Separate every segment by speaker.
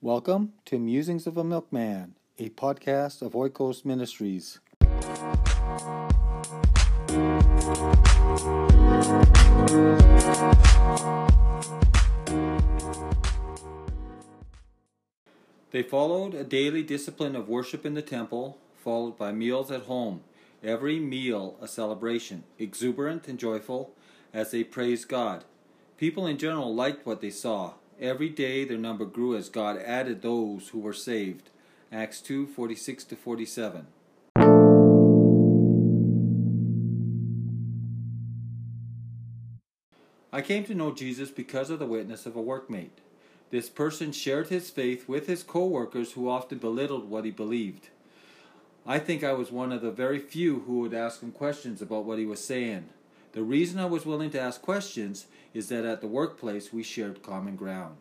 Speaker 1: Welcome to Musings of a Milkman, a podcast of Oikos Ministries. They followed a daily discipline of worship in the temple, followed by meals at home, every meal a celebration, exuberant and joyful as they praised God. People in general liked what they saw. Every day their number grew as God added those who were saved. Acts 2 46 to 47. I came to know Jesus because of the witness of a workmate. This person shared his faith with his co workers who often belittled what he believed. I think I was one of the very few who would ask him questions about what he was saying. The reason I was willing to ask questions is that at the workplace we shared common ground.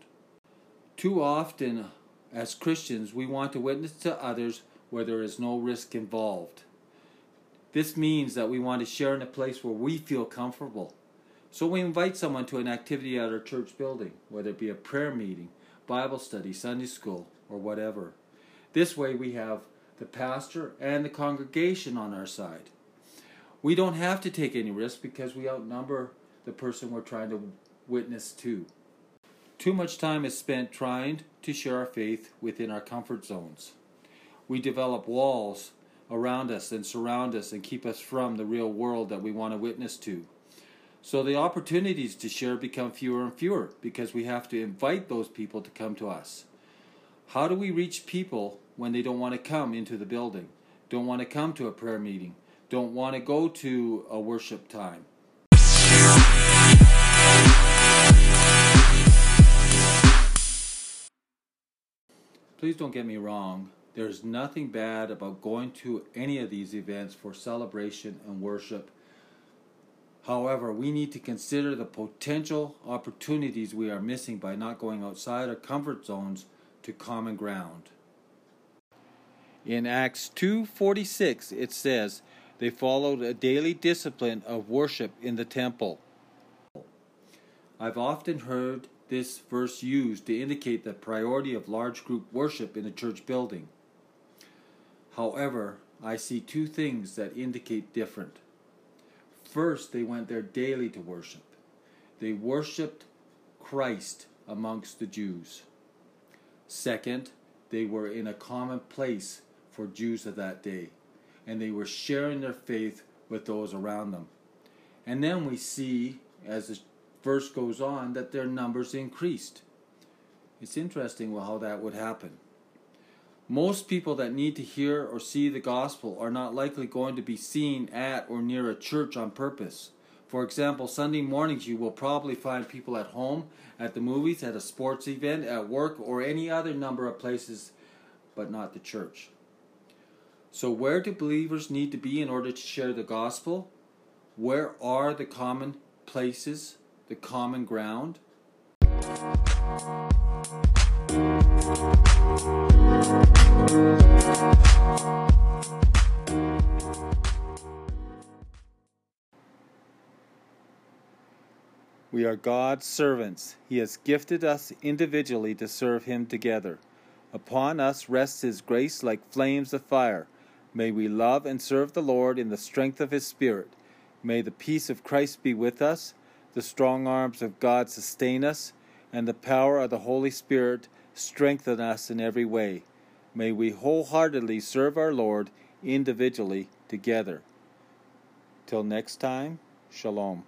Speaker 1: Too often, as Christians, we want to witness to others where there is no risk involved. This means that we want to share in a place where we feel comfortable. So we invite someone to an activity at our church building, whether it be a prayer meeting, Bible study, Sunday school, or whatever. This way we have the pastor and the congregation on our side. We don't have to take any risk because we outnumber the person we're trying to witness to. Too much time is spent trying to share our faith within our comfort zones. We develop walls around us and surround us and keep us from the real world that we want to witness to. So the opportunities to share become fewer and fewer because we have to invite those people to come to us. How do we reach people when they don't want to come into the building, don't want to come to a prayer meeting, don't want to go to a worship time? Please don't get me wrong. There's nothing bad about going to any of these events for celebration and worship. However, we need to consider the potential opportunities we are missing by not going outside our comfort zones to common ground. In Acts 2:46 it says, they followed a daily discipline of worship in the temple. I've often heard this verse used to indicate the priority of large group worship in a church building. However, I see two things that indicate different. First, they went there daily to worship. They worshiped Christ amongst the Jews. Second, they were in a common place for Jews of that day, and they were sharing their faith with those around them. And then we see, as the verse goes on that their numbers increased. It's interesting how that would happen. Most people that need to hear or see the gospel are not likely going to be seen at or near a church on purpose. For example, Sunday mornings you will probably find people at home, at the movies, at a sports event, at work, or any other number of places, but not the church. So, where do believers need to be in order to share the gospel? Where are the common places the common ground. We are God's servants. He has gifted us individually to serve Him together. Upon us rests His grace like flames of fire. May we love and serve the Lord in the strength of His Spirit. May the peace of Christ be with us the strong arms of God sustain us, and the power of the Holy Spirit strengthen us in every way. May we wholeheartedly serve our Lord individually together. Till next time, Shalom.